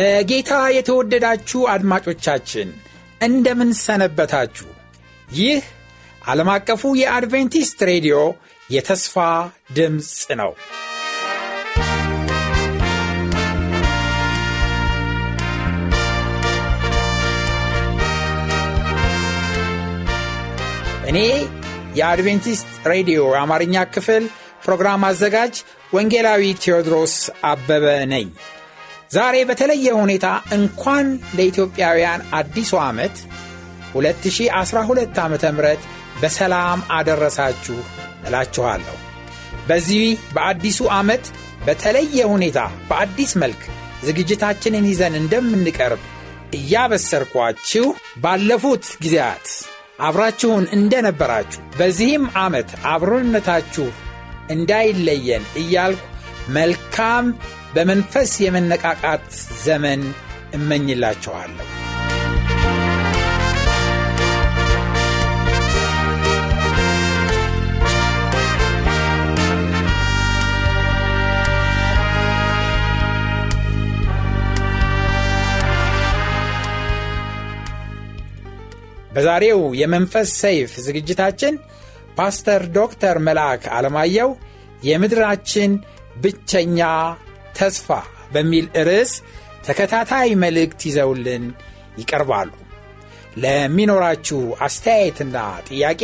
በጌታ የተወደዳችሁ አድማጮቻችን እንደምን ሰነበታችሁ? ይህ ዓለም አቀፉ የአድቬንቲስት ሬዲዮ የተስፋ ድምፅ ነው። እኔ የአድቬንቲስት ሬዲዮ የአማርኛ ክፍል ፕሮግራም አዘጋጅ ወንጌላዊ ቴዎድሮስ አበበ ነኝ። ዛሬ በተለየ ሁኔታ እንኳን ለኢትዮጵያውያን አዲሱ ዓመት 2012 ዓ ም በሰላም አደረሳችሁ እላችኋለሁ። በዚህ በአዲሱ ዓመት በተለየ ሁኔታ በአዲስ መልክ ዝግጅታችንን ይዘን እንደምንቀርብ እያበሰርኳችሁ ባለፉት ጊዜያት አብራችሁን እንደነበራችሁ በዚህም ዓመት አብሮነታችሁ እንዳይለየን እያልኩ መልካም በመንፈስ የመነቃቃት ዘመን እመኝላችኋለሁ። በዛሬው የመንፈስ ሰይፍ ዝግጅታችን ፓስተር ዶክተር መልአክ አለማየሁ የምድራችን ብቸኛ ተስፋ በሚል ርዕስ ተከታታይ መልእክት ይዘውልን ይቀርባሉ። ለሚኖራችሁ አስተያየትና ጥያቄ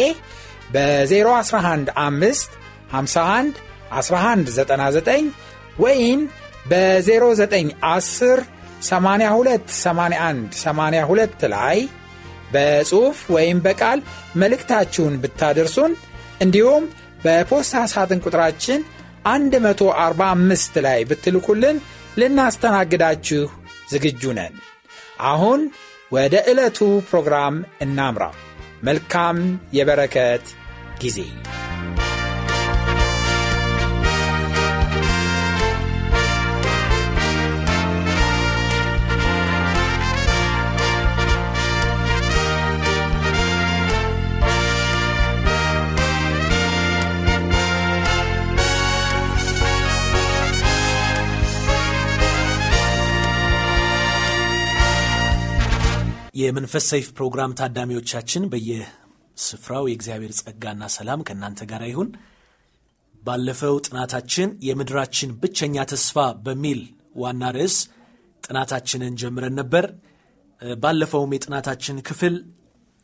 በ011 5 51 1199 ወይም በ0910 82 81 82 ላይ በጽሑፍ ወይም በቃል መልእክታችሁን ብታደርሱን እንዲሁም በፖስታ ሳጥን ቁጥራችን 145 ላይ ብትልኩልን ልናስተናግዳችሁ ዝግጁ ነን። አሁን ወደ ዕለቱ ፕሮግራም እናምራ። መልካም የበረከት ጊዜ የመንፈስ ሰይፍ ፕሮግራም ታዳሚዎቻችን በየስፍራው የእግዚአብሔር ጸጋና ሰላም ከእናንተ ጋር ይሁን። ባለፈው ጥናታችን የምድራችን ብቸኛ ተስፋ በሚል ዋና ርዕስ ጥናታችንን ጀምረን ነበር። ባለፈውም የጥናታችን ክፍል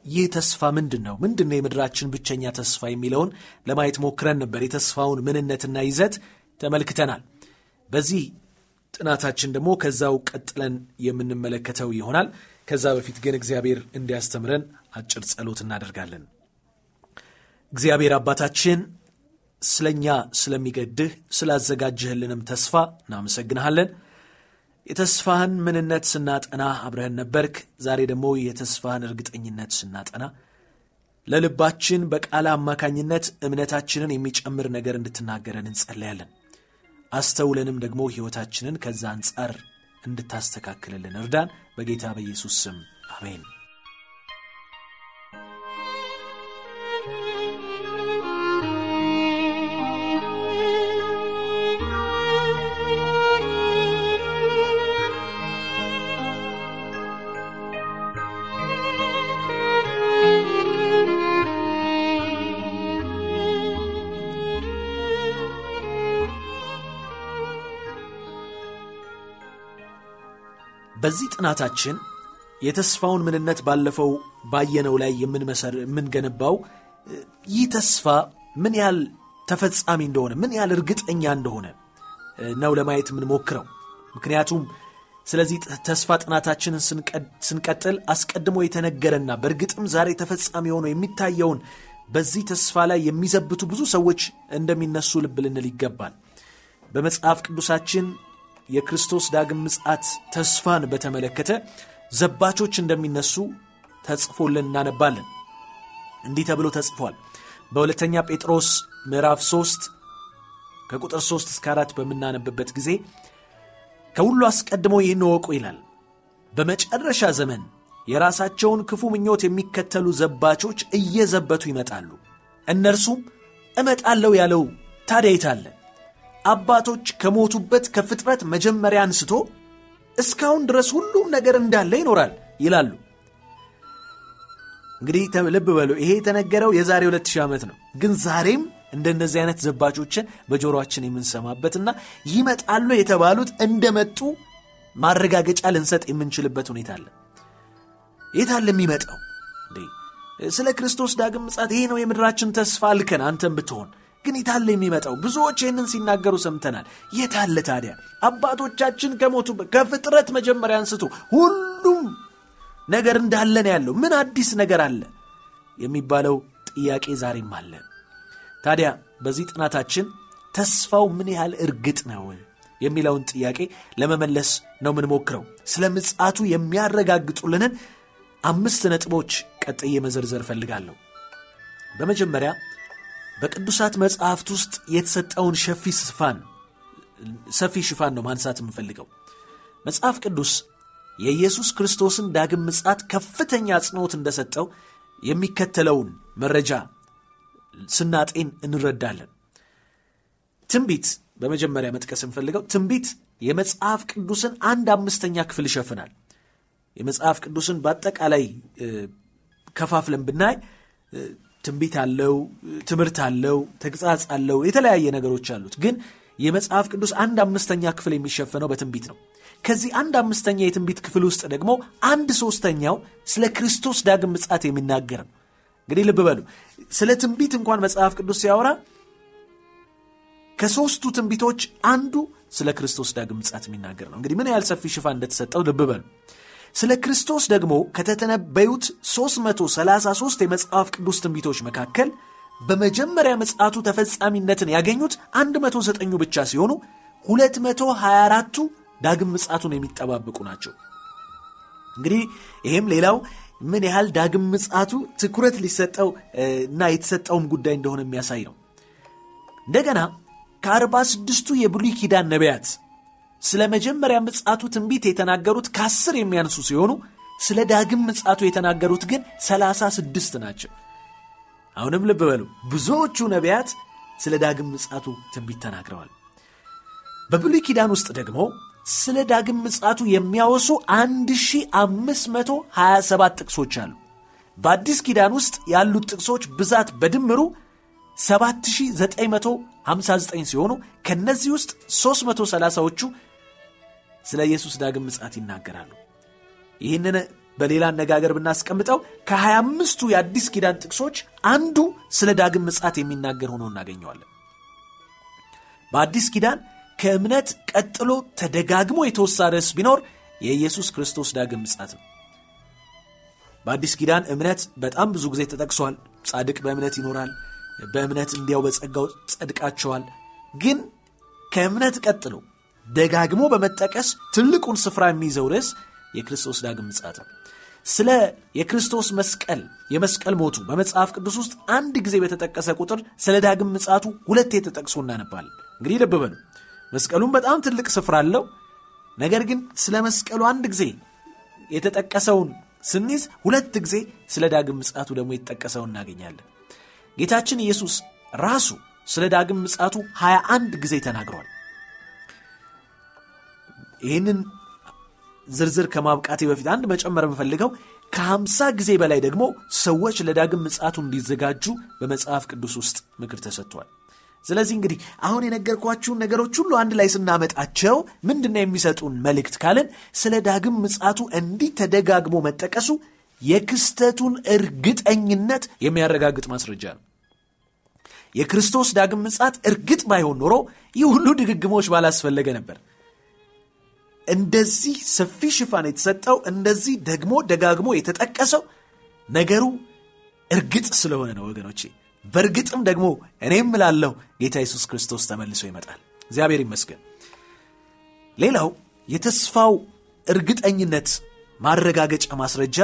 ይህ ተስፋ ምንድን ነው? ምንድን ነው የምድራችን ብቸኛ ተስፋ የሚለውን ለማየት ሞክረን ነበር። የተስፋውን ምንነትና ይዘት ተመልክተናል። በዚህ ጥናታችን ደግሞ ከዛው ቀጥለን የምንመለከተው ይሆናል። ከዛ በፊት ግን እግዚአብሔር እንዲያስተምረን አጭር ጸሎት እናደርጋለን። እግዚአብሔር አባታችን ስለኛ ስለሚገድህ ስላዘጋጀህልንም ተስፋ እናመሰግንሃለን። የተስፋህን ምንነት ስናጠና አብረህን ነበርክ። ዛሬ ደግሞ የተስፋህን እርግጠኝነት ስናጠና ለልባችን በቃለ አማካኝነት እምነታችንን የሚጨምር ነገር እንድትናገረን እንጸለያለን። አስተውለንም ደግሞ ሕይወታችንን ከዛ አንጻር እንድታስተካክልልን እርዳን። በጌታ በኢየሱስ ስም አሜን። በዚህ ጥናታችን የተስፋውን ምንነት ባለፈው ባየነው ላይ የምንገነባው ይህ ተስፋ ምን ያህል ተፈጻሚ እንደሆነ ምን ያህል እርግጠኛ እንደሆነ ነው ለማየት የምንሞክረው። ምክንያቱም ስለዚህ ተስፋ ጥናታችንን ስንቀጥል አስቀድሞ የተነገረና በእርግጥም ዛሬ ተፈጻሚ ሆኖ የሚታየውን በዚህ ተስፋ ላይ የሚዘብቱ ብዙ ሰዎች እንደሚነሱ ልብ ልንል ይገባል። በመጽሐፍ ቅዱሳችን የክርስቶስ ዳግም ምጽአት ተስፋን በተመለከተ ዘባቾች እንደሚነሱ ተጽፎልን እናነባለን። እንዲህ ተብሎ ተጽፏል። በሁለተኛ ጴጥሮስ ምዕራፍ 3 ከቁጥር 3 እስከ 4 በምናነብበት ጊዜ ከሁሉ አስቀድሞ ይህን እወቁ ይላል። በመጨረሻ ዘመን የራሳቸውን ክፉ ምኞት የሚከተሉ ዘባቾች እየዘበቱ ይመጣሉ። እነርሱም እመጣለሁ ያለው ታዲያ የታለ? አባቶች ከሞቱበት ከፍጥረት መጀመሪያ አንስቶ እስካሁን ድረስ ሁሉም ነገር እንዳለ ይኖራል ይላሉ። እንግዲህ ልብ በሉ፣ ይሄ የተነገረው የዛሬ 2000 ዓመት ነው። ግን ዛሬም እንደነዚህ አይነት ዘባቾችን በጆሮአችን የምንሰማበትና ይመጣሉ የተባሉት እንደመጡ ማረጋገጫ ልንሰጥ የምንችልበት ሁኔታ አለ። የታለ የሚመጣው? ስለ ክርስቶስ ዳግም ምጻት ይሄ ነው የምድራችን ተስፋ አልከን አንተን ብትሆን ግን የታለ የሚመጣው? ብዙዎች ይህንን ሲናገሩ ሰምተናል። የታለ ታዲያ? አባቶቻችን ከሞቱበት ከፍጥረት መጀመሪያ አንስቶ ሁሉም ነገር እንዳለን ያለው ምን አዲስ ነገር አለ የሚባለው ጥያቄ ዛሬም አለ። ታዲያ በዚህ ጥናታችን ተስፋው ምን ያህል እርግጥ ነው የሚለውን ጥያቄ ለመመለስ ነው የምንሞክረው። ስለ ምጽአቱ የሚያረጋግጡልንን አምስት ነጥቦች ቀጥዬ መዘርዘር እፈልጋለሁ። በመጀመሪያ በቅዱሳት መጽሐፍት ውስጥ የተሰጠውን ሸፊ ሽፋን ሰፊ ሽፋን ነው ማንሳት የምፈልገው። መጽሐፍ ቅዱስ የኢየሱስ ክርስቶስን ዳግም ምጽአት ከፍተኛ አጽንዖት እንደሰጠው የሚከተለውን መረጃ ስናጤን እንረዳለን። ትንቢት በመጀመሪያ መጥቀስ የምፈልገው ትንቢት የመጽሐፍ ቅዱስን አንድ አምስተኛ ክፍል ይሸፍናል። የመጽሐፍ ቅዱስን በአጠቃላይ ከፋፍለን ብናይ ትንቢት አለው፣ ትምህርት አለው፣ ተግጻጽ አለው፣ የተለያየ ነገሮች አሉት። ግን የመጽሐፍ ቅዱስ አንድ አምስተኛ ክፍል የሚሸፈነው በትንቢት ነው። ከዚህ አንድ አምስተኛ የትንቢት ክፍል ውስጥ ደግሞ አንድ ሶስተኛው ስለ ክርስቶስ ዳግም ምጽአት የሚናገር ነው። እንግዲህ ልብ በሉ፣ ስለ ትንቢት እንኳን መጽሐፍ ቅዱስ ሲያወራ ከሦስቱ ትንቢቶች አንዱ ስለ ክርስቶስ ዳግም ምጽአት የሚናገር ነው። እንግዲህ ምን ያህል ሰፊ ሽፋን እንደተሰጠው ልብ በሉ። ስለ ክርስቶስ ደግሞ ከተተነበዩት 333 የመጽሐፍ ቅዱስ ትንቢቶች መካከል በመጀመሪያ ምጽአቱ ተፈጻሚነትን ያገኙት 109ኙ ብቻ ሲሆኑ 224ቱ ዳግም ምጽአቱን የሚጠባበቁ ናቸው። እንግዲህ ይህም ሌላው ምን ያህል ዳግም ምጽአቱ ትኩረት ሊሰጠው እና የተሰጠውም ጉዳይ እንደሆነ የሚያሳይ ነው። እንደገና ከአርባ ስድስቱ የብሉይ ኪዳን ነቢያት ስለ መጀመሪያ ምጽአቱ ትንቢት የተናገሩት ከአስር የሚያንሱ ሲሆኑ ስለ ዳግም ምጽአቱ የተናገሩት ግን ሰላሳ ስድስት ናቸው። አሁንም ልብ በሉ፣ ብዙዎቹ ነቢያት ስለ ዳግም ምጽአቱ ትንቢት ተናግረዋል። በብሉይ ኪዳን ውስጥ ደግሞ ስለ ዳግም ምጽአቱ የሚያወሱ 1527 ጥቅሶች አሉ። በአዲስ ኪዳን ውስጥ ያሉት ጥቅሶች ብዛት በድምሩ 7959 ሲሆኑ ከነዚህ ውስጥ 330ዎቹ ስለ ኢየሱስ ዳግም ምጽአት ይናገራሉ። ይህንን በሌላ አነጋገር ብናስቀምጠው ከ25ቱ የአዲስ ኪዳን ጥቅሶች አንዱ ስለ ዳግም ምጽአት የሚናገር ሆኖ እናገኘዋለን። በአዲስ ኪዳን ከእምነት ቀጥሎ ተደጋግሞ የተወሳ ርዕስ ቢኖር የኢየሱስ ክርስቶስ ዳግም ምጽአት ነው። በአዲስ ኪዳን እምነት በጣም ብዙ ጊዜ ተጠቅሷል። ጻድቅ በእምነት ይኖራል፣ በእምነት እንዲያው በጸጋው ጸድቃቸዋል። ግን ከእምነት ቀጥሎ ደጋግሞ በመጠቀስ ትልቁን ስፍራ የሚይዘው ርዕስ የክርስቶስ ዳግም ምጽአት ነው። ስለ የክርስቶስ መስቀል የመስቀል ሞቱ በመጽሐፍ ቅዱስ ውስጥ አንድ ጊዜ በተጠቀሰ ቁጥር ስለ ዳግም ምጽአቱ ሁለቴ ተጠቅሶ እናነባለን። እንግዲህ ልብ በሉ መስቀሉም በጣም ትልቅ ስፍራ አለው። ነገር ግን ስለ መስቀሉ አንድ ጊዜ የተጠቀሰውን ስንይዝ ሁለት ጊዜ ስለ ዳግም ምጽአቱ ደግሞ የተጠቀሰውን እናገኛለን። ጌታችን ኢየሱስ ራሱ ስለ ዳግም ምጽአቱ 21 ጊዜ ተናግሯል። ይህንን ዝርዝር ከማብቃቴ በፊት አንድ መጨመር የምፈልገው ከሀምሳ ጊዜ በላይ ደግሞ ሰዎች ለዳግም ምጽአቱ እንዲዘጋጁ በመጽሐፍ ቅዱስ ውስጥ ምክር ተሰጥቷል። ስለዚህ እንግዲህ አሁን የነገርኳችሁን ነገሮች ሁሉ አንድ ላይ ስናመጣቸው ምንድነው የሚሰጡን መልእክት ካልን ስለ ዳግም ምጽአቱ እንዲህ ተደጋግሞ መጠቀሱ የክስተቱን እርግጠኝነት የሚያረጋግጥ ማስረጃ ነው። የክርስቶስ ዳግም ምጽአት እርግጥ ባይሆን ኖሮ ይህ ሁሉ ድግግሞች ባላስፈለገ ነበር። እንደዚህ ሰፊ ሽፋን የተሰጠው እንደዚህ ደግሞ ደጋግሞ የተጠቀሰው ነገሩ እርግጥ ስለሆነ ነው ወገኖቼ። በእርግጥም ደግሞ እኔም እላለሁ ጌታ ኢየሱስ ክርስቶስ ተመልሶ ይመጣል። እግዚአብሔር ይመስገን ሌላው የተስፋው እርግጠኝነት ማረጋገጫ ማስረጃ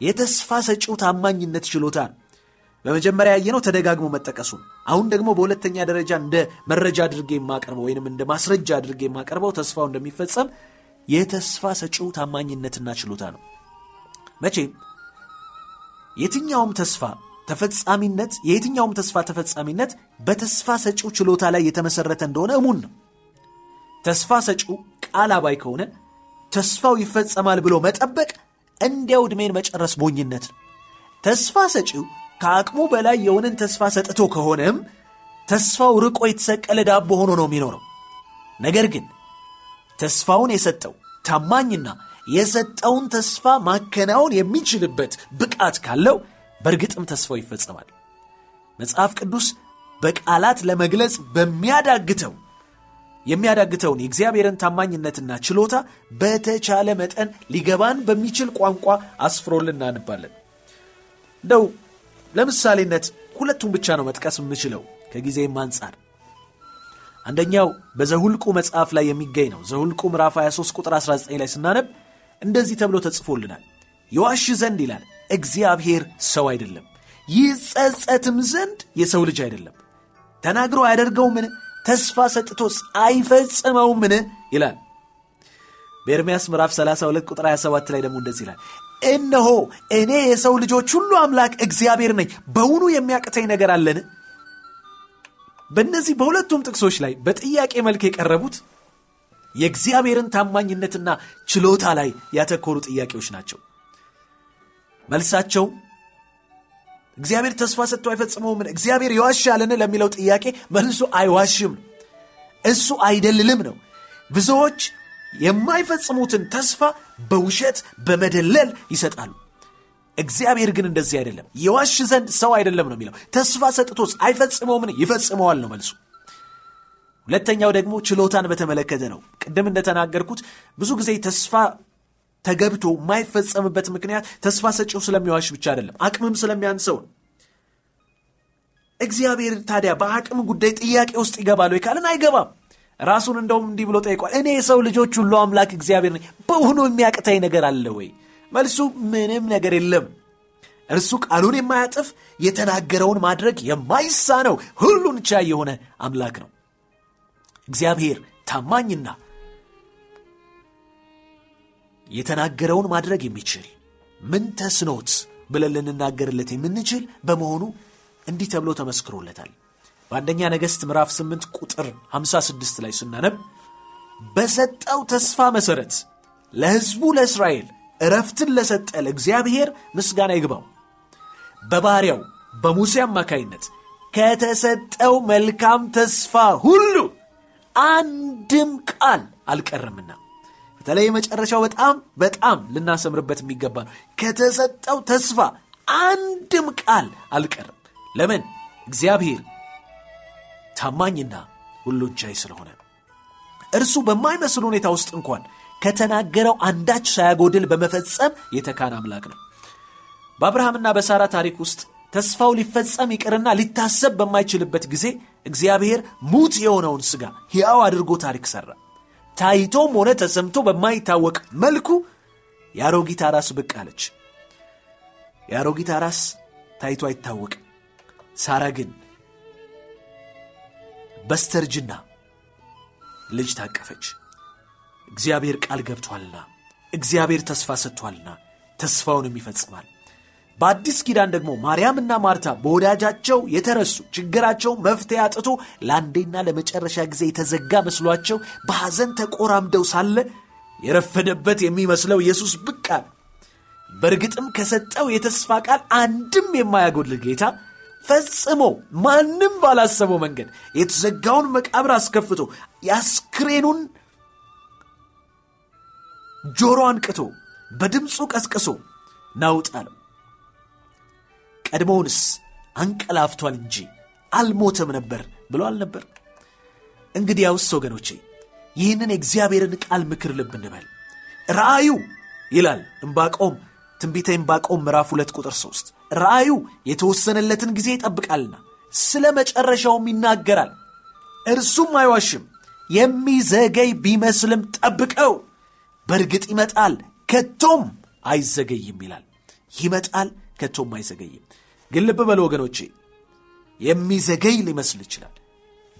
የተስፋ ሰጪው ታማኝነት ችሎታ ነው በመጀመሪያ ያየነው ተደጋግሞ መጠቀሱን አሁን ደግሞ በሁለተኛ ደረጃ እንደ መረጃ አድርጌ የማቀርበው ወይንም እንደ ማስረጃ አድርጌ የማቀርበው ተስፋው እንደሚፈጸም የተስፋ ሰጪው ታማኝነትና ችሎታ ነው። መቼም የትኛውም ተስፋ ተፈጻሚነት የየትኛውም ተስፋ ተፈጻሚነት በተስፋ ሰጪው ችሎታ ላይ የተመሰረተ እንደሆነ እሙን ነው። ተስፋ ሰጪው ቃል አባይ ከሆነ ተስፋው ይፈጸማል ብሎ መጠበቅ እንዲያው ዕድሜን መጨረስ ሞኝነት ነው። ተስፋ ሰጪው ከአቅሙ በላይ የሆነን ተስፋ ሰጥቶ ከሆነም ተስፋው ርቆ የተሰቀለ ዳቦ ሆኖ ነው የሚኖረው። ነገር ግን ተስፋውን የሰጠው ታማኝና የሰጠውን ተስፋ ማከናወን የሚችልበት ብቃት ካለው በእርግጥም ተስፋው ይፈጸማል። መጽሐፍ ቅዱስ በቃላት ለመግለጽ በሚያዳግተው የሚያዳግተውን የእግዚአብሔርን ታማኝነትና ችሎታ በተቻለ መጠን ሊገባን በሚችል ቋንቋ አስፍሮልን እናንባለን እንደው ለምሳሌነት ሁለቱም ብቻ ነው መጥቀስ የምችለው ከጊዜም አንጻር አንደኛው በዘሁልቁ መጽሐፍ ላይ የሚገኝ ነው። ዘሁልቁ ምዕራፍ 23 ቁጥር 19 ላይ ስናነብ እንደዚህ ተብሎ ተጽፎልናል። የዋሽ ዘንድ ይላል እግዚአብሔር ሰው አይደለም። ይጸጸትም ዘንድ የሰው ልጅ አይደለም። ተናግሮ አያደርገውምን? ተስፋ ሰጥቶስ አይፈጽመውምን? ይላል። በኤርምያስ ምዕራፍ 32 ቁጥር 27 ላይ ደግሞ እንደዚህ ይላል እነሆ እኔ የሰው ልጆች ሁሉ አምላክ እግዚአብሔር ነኝ። በውኑ የሚያቅተኝ ነገር አለን በእነዚህ በሁለቱም ጥቅሶች ላይ በጥያቄ መልክ የቀረቡት የእግዚአብሔርን ታማኝነትና ችሎታ ላይ ያተኮሩ ጥያቄዎች ናቸው። መልሳቸው እግዚአብሔር ተስፋ ሰጥቶ አይፈጽመውምን? እግዚአብሔር ይዋሻልን? ለሚለው ጥያቄ መልሱ አይዋሽም እሱ አይደልልም ነው። ብዙዎች የማይፈጽሙትን ተስፋ በውሸት በመደለል ይሰጣሉ እግዚአብሔር ግን እንደዚህ አይደለም። የዋሽ ዘንድ ሰው አይደለም ነው የሚለው። ተስፋ ሰጥቶስ አይፈጽመውምን ይፈጽመዋል ነው መልሱ። ሁለተኛው ደግሞ ችሎታን በተመለከተ ነው። ቅድም እንደተናገርኩት ብዙ ጊዜ ተስፋ ተገብቶ የማይፈጸምበት ምክንያት ተስፋ ሰጪው ስለሚዋሽ ብቻ አይደለም አቅምም ስለሚያንሰው ነው። እግዚአብሔር ታዲያ በአቅም ጉዳይ ጥያቄ ውስጥ ይገባል ወይ ካልን አይገባም። ራሱን እንደውም እንዲህ ብሎ ጠይቋል እኔ የሰው ልጆች ሁሉ አምላክ እግዚአብሔር በውኑ የሚያቅታኝ ነገር አለ ወይ መልሱ ምንም ነገር የለም። እርሱ ቃሉን የማያጥፍ የተናገረውን ማድረግ የማይሳነው ሁሉን ቻይ የሆነ አምላክ ነው። እግዚአብሔር ታማኝና የተናገረውን ማድረግ የሚችል ምን ተስኖት ብለን ልንናገርለት የምንችል በመሆኑ እንዲህ ተብሎ ተመስክሮለታል። በአንደኛ ነገሥት ምዕራፍ 8 ቁጥር 56 ላይ ስናነብ በሰጠው ተስፋ መሠረት ለሕዝቡ ለእስራኤል እረፍትን ለሰጠ ለእግዚአብሔር ምስጋና ይግባው። በባሪያው በሙሴ አማካይነት ከተሰጠው መልካም ተስፋ ሁሉ አንድም ቃል አልቀረምና በተለይ የመጨረሻው በጣም በጣም ልናሰምርበት የሚገባ ነው። ከተሰጠው ተስፋ አንድም ቃል አልቀርም ለምን? እግዚአብሔር ታማኝና ሁሉን ቻይ ስለሆነ። እርሱ በማይመስል ሁኔታ ውስጥ እንኳን ከተናገረው አንዳች ሳያጎድል በመፈጸም የተካን አምላክ ነው። በአብርሃምና በሳራ ታሪክ ውስጥ ተስፋው ሊፈጸም ይቅርና ሊታሰብ በማይችልበት ጊዜ እግዚአብሔር ሙት የሆነውን ሥጋ ሕያው አድርጎ ታሪክ ሠራ። ታይቶም ሆነ ተሰምቶ በማይታወቅ መልኩ የአሮጊት አራስ ብቅ አለች። የአሮጊት አራስ ታይቶ አይታወቅም። ሳራ ግን በስተርጅና ልጅ ታቀፈች እግዚአብሔር ቃል ገብቷልና እግዚአብሔር ተስፋ ሰጥቷልና ተስፋውንም ይፈጽማል በአዲስ ኪዳን ደግሞ ማርያምና ማርታ በወዳጃቸው የተረሱ ችግራቸው መፍትሄ አጥቶ ለአንዴና ለመጨረሻ ጊዜ የተዘጋ መስሏቸው በሐዘን ተቆራምደው ሳለ የረፈደበት የሚመስለው ኢየሱስ ብቅ አለ። በእርግጥም ከሰጠው የተስፋ ቃል አንድም የማያጎድል ጌታ ፈጽሞ ማንም ባላሰበው መንገድ የተዘጋውን መቃብር አስከፍቶ የአስክሬኑን ጆሮ አንቅቶ በድምፁ ቀስቅሶ አለው ቀድሞውንስ አንቀላፍቷል እንጂ አልሞተም ነበር ብሎ አልነበር እንግዲያውስ ወገኖቼ ይህንን የእግዚአብሔርን ቃል ምክር ልብ እንበል። ራእዩ ይላል እምባቆም ትንቢተ እምባቆም ምዕራፍ ሁለት ቁጥር ሦስት ራእዩ የተወሰነለትን ጊዜ ይጠብቃልና ስለ መጨረሻውም ይናገራል። እርሱም አይዋሽም የሚዘገይ ቢመስልም ጠብቀው፣ በእርግጥ ይመጣል ከቶም አይዘገይም ይላል። ይመጣል ከቶም አይዘገይም። ግን ልብ በሉ ወገኖቼ፣ የሚዘገይ ሊመስል ይችላል።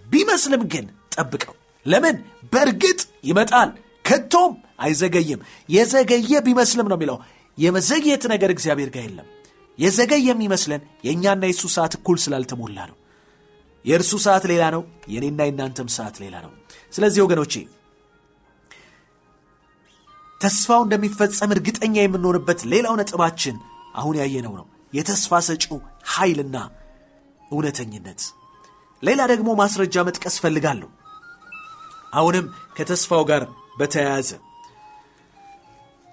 ቢመስልም ግን ጠብቀው። ለምን? በእርግጥ ይመጣል ከቶም አይዘገይም። የዘገየ ቢመስልም ነው የሚለው። የመዘግየት ነገር እግዚአብሔር ጋር የለም። የዘገየ የሚመስለን የእኛና የእሱ ሰዓት እኩል ስላልተሞላ ነው። የእርሱ ሰዓት ሌላ ነው፣ የእኔና የእናንተም ሰዓት ሌላ ነው። ስለዚህ ወገኖቼ ተስፋው እንደሚፈጸም እርግጠኛ የምንሆንበት ሌላው ነጥባችን አሁን ያየነው ነው፣ የተስፋ ሰጪው ኃይልና እውነተኝነት። ሌላ ደግሞ ማስረጃ መጥቀስ ፈልጋለሁ። አሁንም ከተስፋው ጋር በተያያዘ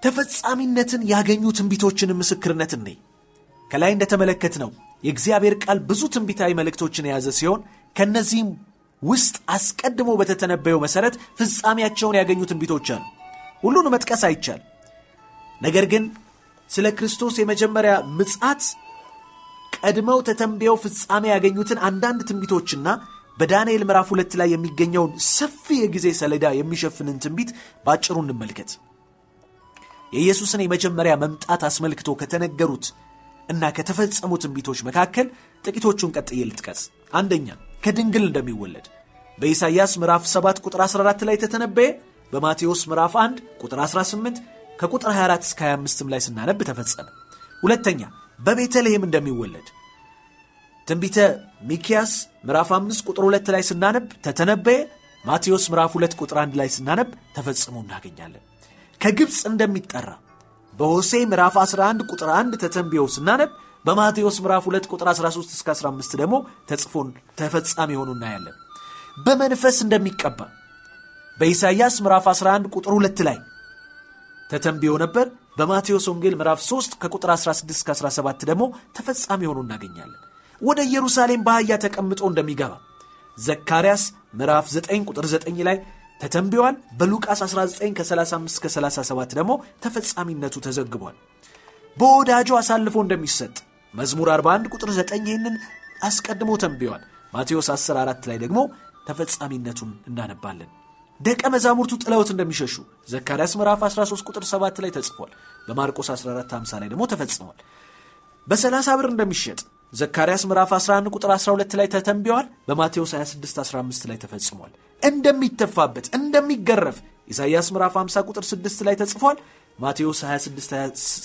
ተፈጻሚነትን ያገኙ ትንቢቶችን ምስክርነት እኔ ከላይ እንደተመለከት ነው የእግዚአብሔር ቃል ብዙ ትንቢታዊ መልእክቶችን የያዘ ሲሆን ከእነዚህም ውስጥ አስቀድሞ በተተነበየው መሠረት ፍጻሜያቸውን ያገኙ ትንቢቶች አሉ። ሁሉን መጥቀስ አይቻል። ነገር ግን ስለ ክርስቶስ የመጀመሪያ ምጽአት ቀድመው ተተንብየው ፍጻሜ ያገኙትን አንዳንድ ትንቢቶችና በዳንኤል ምዕራፍ ሁለት ላይ የሚገኘውን ሰፊ የጊዜ ሰሌዳ የሚሸፍንን ትንቢት በአጭሩ እንመልከት። የኢየሱስን የመጀመሪያ መምጣት አስመልክቶ ከተነገሩት እና ከተፈጸሙ ትንቢቶች መካከል ጥቂቶቹን ቀጥዬ ልጥቀስ። አንደኛ ከድንግል እንደሚወለድ በኢሳይያስ ምዕራፍ 7 ቁጥር 14 ላይ ተተነበየ። በማቴዎስ ምዕራፍ 1 ቁጥር 18 ከቁጥር 24 እስከ 25 ላይ ስናነብ ተፈጸመ። ሁለተኛ በቤተልሔም እንደሚወለድ ትንቢተ ሚኪያስ ምዕራፍ 5 ቁጥር 2 ላይ ስናነብ ተተነበየ። ማቴዎስ ምዕራፍ 2 ቁጥር 1 ላይ ስናነብ ተፈጽሞ እናገኛለን። ከግብፅ እንደሚጠራ በሆሴ ምዕራፍ 11 ቁጥር 1 ተተንብዮ ስናነብ በማቴዎስ ምዕራፍ 2 ቁጥር 13 እስከ 15 ደግሞ ተጽፎን ተፈጻሚ የሆኑ እናያለን። በመንፈስ እንደሚቀባ በኢሳይያስ ምዕራፍ 11 ቁጥር 2 ላይ ተተንብዮ ነበር። በማቴዎስ ወንጌል ምዕራፍ 3 ከቁጥር 16 እስከ 17 ደግሞ ተፈጻሚ ሆኖ እናገኛለን። ወደ ኢየሩሳሌም በአህያ ተቀምጦ እንደሚገባ ዘካርያስ ምዕራፍ 9 ቁጥር 9 ላይ ተተንብዮአል። በሉቃስ 19 ከ35 እስከ 37 ደግሞ ተፈጻሚነቱ ተዘግቧል። በወዳጁ አሳልፎ እንደሚሰጥ መዝሙር 41 ቁጥር 9 ይህንን አስቀድሞ ተንብዮአል። ማቴዎስ 10 4 ላይ ደግሞ ተፈጻሚነቱን እናነባለን። ደቀ መዛሙርቱ ጥለውት እንደሚሸሹ ዘካርያስ ምዕራፍ 13 ቁጥር 7 ላይ ተጽፏል። በማርቆስ 14 50 ላይ ደግሞ ተፈጽሟል። በ30 ብር እንደሚሸጥ ዘካርያስ ምዕራፍ 11 ቁጥር 12 ላይ ተተንብዮአል። በማቴዎስ 26 15 ላይ ተፈጽሟል። እንደሚተፋበት እንደሚገረፍ ኢሳይያስ ምዕራፍ 50 ቁጥር 6 ላይ ተጽፏል። ማቴዎስ 26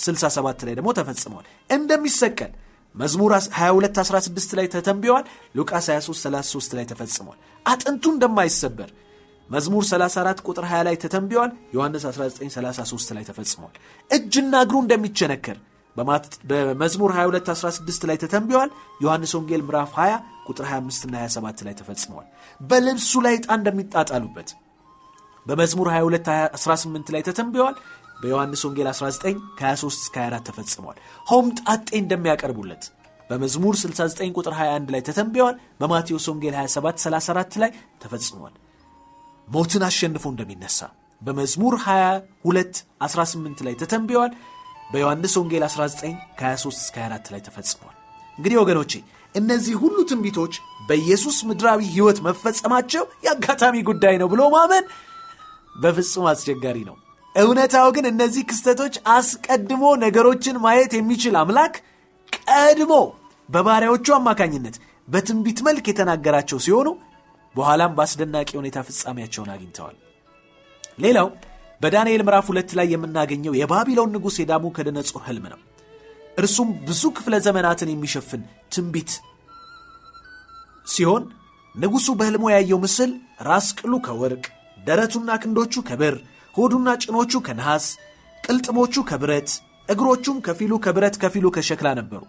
67 ላይ ደግሞ ተፈጽሟል። እንደሚሰቀል መዝሙር 22 16 ላይ ተተንብዮአል። ሉቃስ 23 33 ላይ ተፈጽሟል። አጥንቱ እንደማይሰበር መዝሙር 34 ቁጥር 20 ላይ ተተንብዮአል። ዮሐንስ 19 33 ላይ ተፈጽሟል። እጅና እግሩ እንደሚቸነከር በመዝሙር 22 16 ላይ ተተንብዮአል። ዮሐንስ ወንጌል ምዕራፍ 20 ቁጥር 25 እና 27 ላይ ተፈጽመዋል። በልብሱ ላይ ዕጣ እንደሚጣጣሉበት በመዝሙር 22 18 ላይ ተተንብዮአል። በዮሐንስ ወንጌል 19 ከ23 እስከ 24 ተፈጽመዋል። ሆምጣጤ እንደሚያቀርቡለት በመዝሙር 69 ቁጥር 21 ላይ ተተንብዮአል። በማቴዎስ ወንጌል 27 34 ላይ ተፈጽሟል። ሞትን አሸንፎ እንደሚነሳ በመዝሙር 22 18 ላይ ተተንብዮአል። በዮሐንስ ወንጌል 19 ከ23 እስከ 24 ላይ ተፈጽሟል። እንግዲህ ወገኖቼ እነዚህ ሁሉ ትንቢቶች በኢየሱስ ምድራዊ ሕይወት መፈጸማቸው የአጋጣሚ ጉዳይ ነው ብሎ ማመን በፍጹም አስቸጋሪ ነው። እውነታው ግን እነዚህ ክስተቶች አስቀድሞ ነገሮችን ማየት የሚችል አምላክ ቀድሞ በባሪያዎቹ አማካኝነት በትንቢት መልክ የተናገራቸው ሲሆኑ በኋላም በአስደናቂ ሁኔታ ፍጻሜያቸውን አግኝተዋል። ሌላው በዳንኤል ምዕራፍ ሁለት ላይ የምናገኘው የባቢሎን ንጉሥ የናቡከደነፆር ሕልም ነው። እርሱም ብዙ ክፍለ ዘመናትን የሚሸፍን ትንቢት ሲሆን ንጉሡ በሕልሙ ያየው ምስል ራስ ቅሉ ከወርቅ ደረቱና ክንዶቹ ከብር ሆዱና ጭኖቹ ከነሐስ ቅልጥሞቹ ከብረት እግሮቹም ከፊሉ ከብረት ከፊሉ ከሸክላ ነበሩ።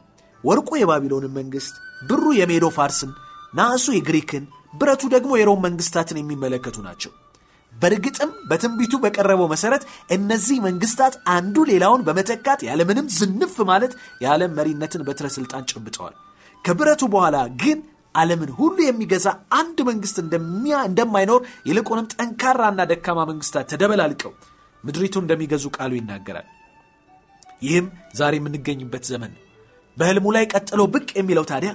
ወርቁ የባቢሎንን መንግሥት፣ ብሩ የሜዶ ፋርስን፣ ናሱ የግሪክን፣ ብረቱ ደግሞ የሮም መንግሥታትን የሚመለከቱ ናቸው። በእርግጥም በትንቢቱ በቀረበው መሠረት እነዚህ መንግሥታት አንዱ ሌላውን በመተካት ያለምንም ዝንፍ ማለት የዓለም መሪነትን በትረ ሥልጣን ጨብጠዋል። ከብረቱ በኋላ ግን ዓለምን ሁሉ የሚገዛ አንድ መንግሥት እንደማይኖር ይልቁንም ጠንካራና ደካማ መንግሥታት ተደበላልቀው ምድሪቱ እንደሚገዙ ቃሉ ይናገራል። ይህም ዛሬ የምንገኝበት ዘመን ነው። በሕልሙ ላይ ቀጥሎ ብቅ የሚለው ታዲያ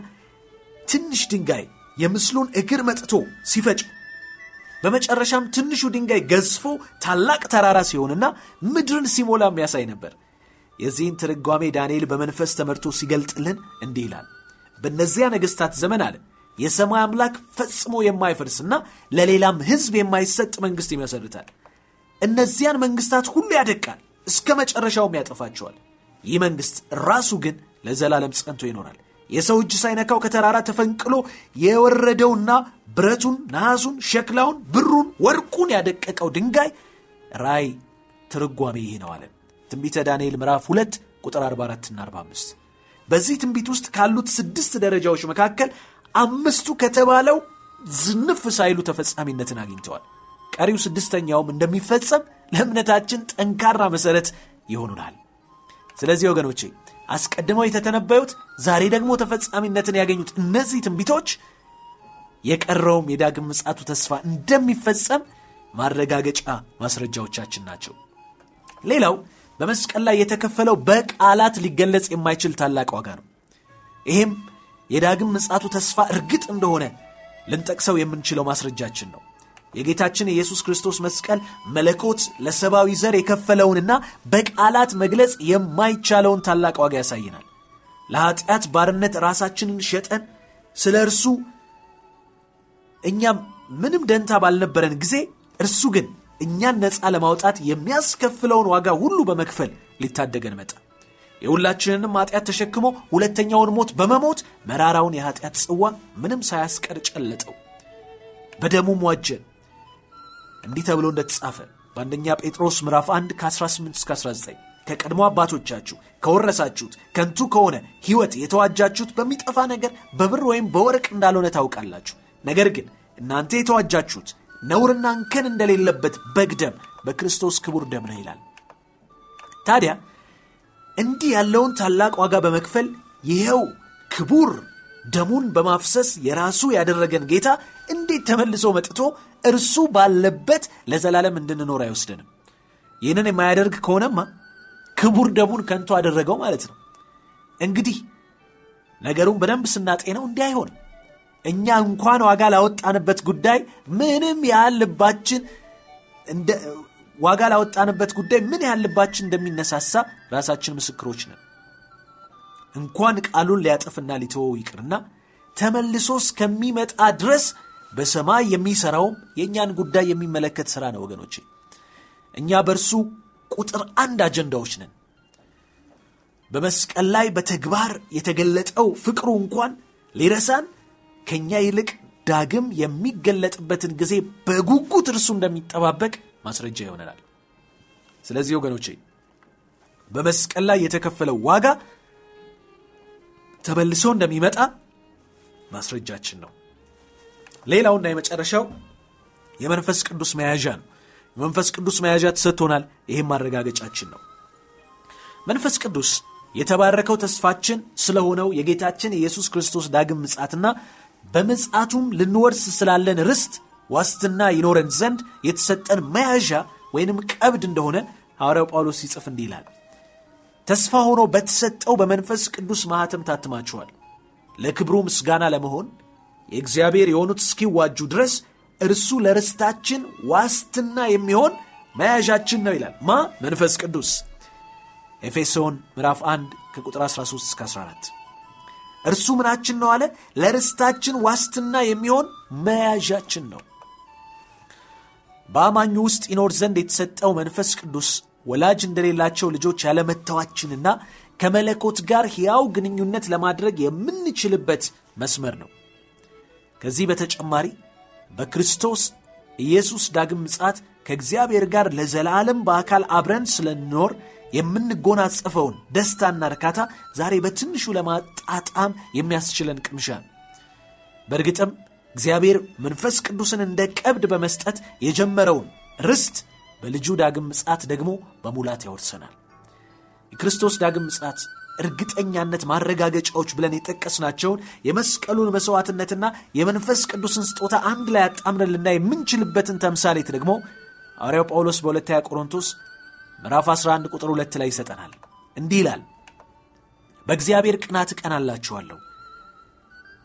ትንሽ ድንጋይ የምስሉን እግር መጥቶ ሲፈጭ በመጨረሻም ትንሹ ድንጋይ ገዝፎ ታላቅ ተራራ ሲሆንና ምድርን ሲሞላ የሚያሳይ ነበር። የዚህን ትርጓሜ ዳንኤል በመንፈስ ተመርቶ ሲገልጥልን እንዲህ ይላል። በእነዚያ ነገሥታት ዘመን አለ የሰማይ አምላክ ፈጽሞ የማይፈርስና ለሌላም ሕዝብ የማይሰጥ መንግሥት ይመሰርታል። እነዚያን መንግሥታት ሁሉ ያደቃል፣ እስከ መጨረሻውም ያጠፋቸዋል። ይህ መንግሥት ራሱ ግን ለዘላለም ጸንቶ ይኖራል። የሰው እጅ ሳይነካው ከተራራ ተፈንቅሎ የወረደውና ብረቱን፣ ነሐሱን፣ ሸክላውን፣ ብሩን፣ ወርቁን ያደቀቀው ድንጋይ ራይ ትርጓሜ ይህ ነው አለን። ትንቢተ ዳንኤል ምዕራፍ 2 ቁጥር 44ና 45። በዚህ ትንቢት ውስጥ ካሉት ስድስት ደረጃዎች መካከል አምስቱ ከተባለው ዝንፍ ሳይሉ ተፈጻሚነትን አግኝተዋል። ቀሪው ስድስተኛውም እንደሚፈጸም ለእምነታችን ጠንካራ መሠረት ይሆኑናል። ስለዚህ ወገኖቼ አስቀድመው የተተነበዩት ዛሬ ደግሞ ተፈጻሚነትን ያገኙት እነዚህ ትንቢቶች የቀረውም የዳግም ምጻቱ ተስፋ እንደሚፈጸም ማረጋገጫ ማስረጃዎቻችን ናቸው። ሌላው በመስቀል ላይ የተከፈለው በቃላት ሊገለጽ የማይችል ታላቅ ዋጋ ነው። ይህም የዳግም ምጻቱ ተስፋ እርግጥ እንደሆነ ልንጠቅሰው የምንችለው ማስረጃችን ነው። የጌታችን የኢየሱስ ክርስቶስ መስቀል መለኮት ለሰብአዊ ዘር የከፈለውንና በቃላት መግለጽ የማይቻለውን ታላቅ ዋጋ ያሳየናል። ለኃጢአት ባርነት ራሳችንን ሸጠን ስለ እርሱ እኛም ምንም ደንታ ባልነበረን ጊዜ እርሱ ግን እኛን ነፃ ለማውጣት የሚያስከፍለውን ዋጋ ሁሉ በመክፈል ሊታደገን መጣ። የሁላችንንም ኃጢአት ተሸክሞ ሁለተኛውን ሞት በመሞት መራራውን የኃጢአት ጽዋ ምንም ሳያስቀር ጨለጠው፣ በደሙም ዋጀን። እንዲህ ተብሎ እንደተጻፈ በአንደኛ ጴጥሮስ ምዕራፍ 1 ከ18 እስከ 19 ከቀድሞ አባቶቻችሁ ከወረሳችሁት ከንቱ ከሆነ ሕይወት የተዋጃችሁት በሚጠፋ ነገር በብር ወይም በወርቅ እንዳልሆነ ታውቃላችሁ። ነገር ግን እናንተ የተዋጃችሁት ነውርና እንከን እንደሌለበት በግ ደም በክርስቶስ ክቡር ደም ነው ይላል። ታዲያ እንዲህ ያለውን ታላቅ ዋጋ በመክፈል ይኸው ክቡር ደሙን በማፍሰስ የራሱ ያደረገን ጌታ እንዴት ተመልሶ መጥቶ እርሱ ባለበት ለዘላለም እንድንኖር አይወስደንም? ይህንን የማያደርግ ከሆነማ ክቡር ደሙን ከንቱ አደረገው ማለት ነው። እንግዲህ ነገሩን በደንብ ስናጤነው እንዲህ አይሆንም። እኛ እንኳን ዋጋ ላወጣንበት ጉዳይ ምንም ያህል ዋጋ ላወጣንበት ጉዳይ ምን ያህል እንደሚነሳሳ ራሳችን ምስክሮች ነን። እንኳን ቃሉን ሊያጥፍና ሊተወው ይቅርና ተመልሶ እስከሚመጣ ድረስ በሰማይ የሚሠራውም የእኛን ጉዳይ የሚመለከት ሥራ ነው። ወገኖቼ እኛ በእርሱ ቁጥር አንድ አጀንዳዎች ነን። በመስቀል ላይ በተግባር የተገለጠው ፍቅሩ እንኳን ሊረሳን ከእኛ ይልቅ ዳግም የሚገለጥበትን ጊዜ በጉጉት እርሱ እንደሚጠባበቅ ማስረጃ ይሆነናል። ስለዚህ ወገኖቼ በመስቀል ላይ የተከፈለው ዋጋ ተመልሶ እንደሚመጣ ማስረጃችን ነው። ሌላውና የመጨረሻው የመንፈስ ቅዱስ መያዣ ነው። የመንፈስ ቅዱስ መያዣ ተሰጥቶናል። ይህም ማረጋገጫችን ነው። መንፈስ ቅዱስ የተባረከው ተስፋችን ስለሆነው የጌታችን የኢየሱስ ክርስቶስ ዳግም ምጻትና በምጽአቱም ልንወርስ ስላለን ርስት ዋስትና ይኖረን ዘንድ የተሰጠን መያዣ ወይንም ቀብድ እንደሆነ ሐዋርያው ጳውሎስ ሲጽፍ እንዲህ ይላል። ተስፋ ሆኖ በተሰጠው በመንፈስ ቅዱስ ማኅተም ታትማችኋል። ለክብሩ ምስጋና ለመሆን የእግዚአብሔር የሆኑት እስኪዋጁ ድረስ እርሱ ለርስታችን ዋስትና የሚሆን መያዣችን ነው ይላል። ማ መንፈስ ቅዱስ ኤፌሶን ምዕራፍ 1 ከቁጥር 13 እስከ 14 እርሱ ምናችን ነው አለ? ለርስታችን ዋስትና የሚሆን መያዣችን ነው። በአማኙ ውስጥ ይኖር ዘንድ የተሰጠው መንፈስ ቅዱስ ወላጅ እንደሌላቸው ልጆች ያለመተዋችንና ከመለኮት ጋር ሕያው ግንኙነት ለማድረግ የምንችልበት መስመር ነው። ከዚህ በተጨማሪ በክርስቶስ ኢየሱስ ዳግም ምጽአት ከእግዚአብሔር ጋር ለዘላለም በአካል አብረን ስለንኖር የምንጎናጸፈውን ደስታና እርካታ ዛሬ በትንሹ ለማጣጣም የሚያስችለን ቅምሻ ነው። በእርግጥም እግዚአብሔር መንፈስ ቅዱስን እንደ ቀብድ በመስጠት የጀመረውን ርስት በልጁ ዳግም ምጽአት ደግሞ በሙላት ያወርሰናል። የክርስቶስ ዳግም ምጽአት እርግጠኛነት ማረጋገጫዎች ብለን የጠቀስናቸውን የመስቀሉን መሥዋዕትነትና የመንፈስ ቅዱስን ስጦታ አንድ ላይ አጣምረን የምንችልበትን ተምሳሌት ደግሞ ሐዋርያው ጳውሎስ በሁለተኛ ቆሮንቶስ ምዕራፍ 11 ቁጥር 2 ላይ ይሰጠናል። እንዲህ ይላል፣ በእግዚአብሔር ቅናት እቀናላችኋለሁ፣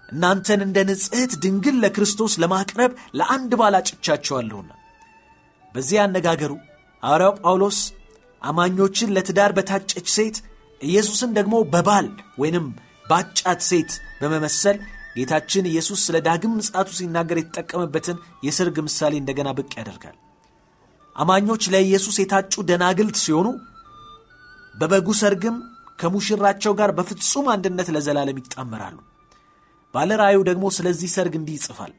እናንተን እንደ ንጽሕት ድንግል ለክርስቶስ ለማቅረብ ለአንድ ባል አጭቻቸዋለሁና። በዚህ አነጋገሩ ሐዋርያው ጳውሎስ አማኞችን ለትዳር በታጨች ሴት ኢየሱስን ደግሞ በባል ወይንም ባጫት ሴት በመመሰል ጌታችን ኢየሱስ ስለ ዳግም ምጽአቱ ሲናገር የተጠቀመበትን የሰርግ ምሳሌ እንደገና ብቅ ያደርጋል። አማኞች ለኢየሱስ የታጩ ደናግልት ሲሆኑ በበጉ ሰርግም ከሙሽራቸው ጋር በፍጹም አንድነት ለዘላለም ይጣመራሉ። ባለ ራእዩ ደግሞ ስለዚህ ሰርግ እንዲህ ይጽፋል።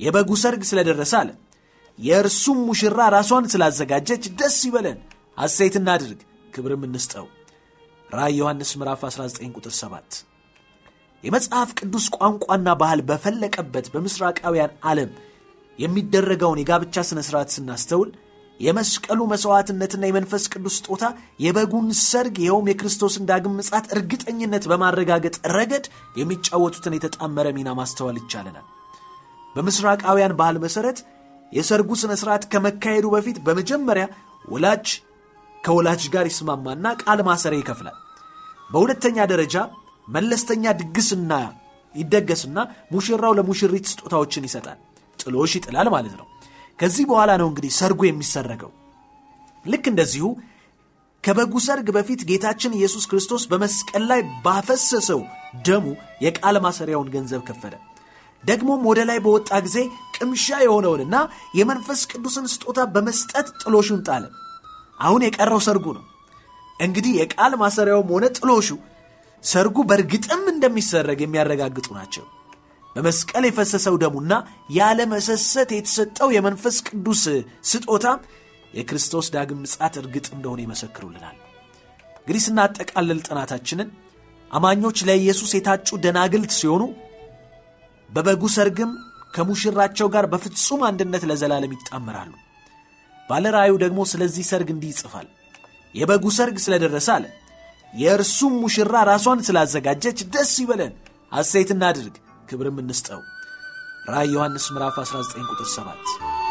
የበጉ ሰርግ ስለደረሰ አለ የእርሱም ሙሽራ ራሷን ስላዘጋጀች ደስ ይበለን፣ ሐሴት እናድርግ፣ ክብርም እንስጠው። ራእይ ዮሐንስ ምዕራፍ 19 ቁጥር 7 የመጽሐፍ ቅዱስ ቋንቋና ባህል በፈለቀበት በምስራቃውያን ዓለም የሚደረገውን የጋብቻ ሥነ ሥርዓት ስናስተውል የመስቀሉ መሥዋዕትነትና የመንፈስ ቅዱስ ስጦታ የበጉን ሰርግ ይኸውም የክርስቶስን ዳግም ምጻት እርግጠኝነት በማረጋገጥ ረገድ የሚጫወቱትን የተጣመረ ሚና ማስተዋል ይቻለናል። በምስራቃውያን ባህል መሠረት የሰርጉ ሥነ ሥርዓት ከመካሄዱ በፊት በመጀመሪያ ወላጅ ከወላጅ ጋር ይስማማና ቃል ማሰሪያ ይከፍላል። በሁለተኛ ደረጃ መለስተኛ ድግስና ይደገስና ሙሽራው ለሙሽሪት ስጦታዎችን ይሰጣል። ጥሎሽ ይጥላል ማለት ነው። ከዚህ በኋላ ነው እንግዲህ ሰርጉ የሚሰረገው። ልክ እንደዚሁ ከበጉ ሰርግ በፊት ጌታችን ኢየሱስ ክርስቶስ በመስቀል ላይ ባፈሰሰው ደሙ የቃል ማሰሪያውን ገንዘብ ከፈለ። ደግሞም ወደ ላይ በወጣ ጊዜ ቅምሻ የሆነውንና የመንፈስ ቅዱስን ስጦታ በመስጠት ጥሎሹን ጣለ። አሁን የቀረው ሰርጉ ነው። እንግዲህ የቃል ማሰሪያውም ሆነ ጥሎሹ ሰርጉ በእርግጥም እንደሚሰረግ የሚያረጋግጡ ናቸው። በመስቀል የፈሰሰው ደሙና ያለ መሰሰት የተሰጠው የመንፈስ ቅዱስ ስጦታ የክርስቶስ ዳግም ምጽአት እርግጥ እንደሆነ ይመሰክሩልናል። እንግዲህ ስናጠቃልል ጥናታችንን አማኞች ለኢየሱስ የታጩ ደናግልት ሲሆኑ በበጉ ሰርግም ከሙሽራቸው ጋር በፍጹም አንድነት ለዘላለም ይጣመራሉ። ባለ ራእዩ ደግሞ ስለዚህ ሰርግ እንዲህ ይጽፋል። የበጉ ሰርግ ስለደረሰ አለ። የእርሱም ሙሽራ ራሷን ስላዘጋጀች ደስ ይበለን፣ ሐሴት እናድርግ፣ ክብርም እንስጠው። ራእይ ዮሐንስ ምዕራፍ 19 ቁጥር 7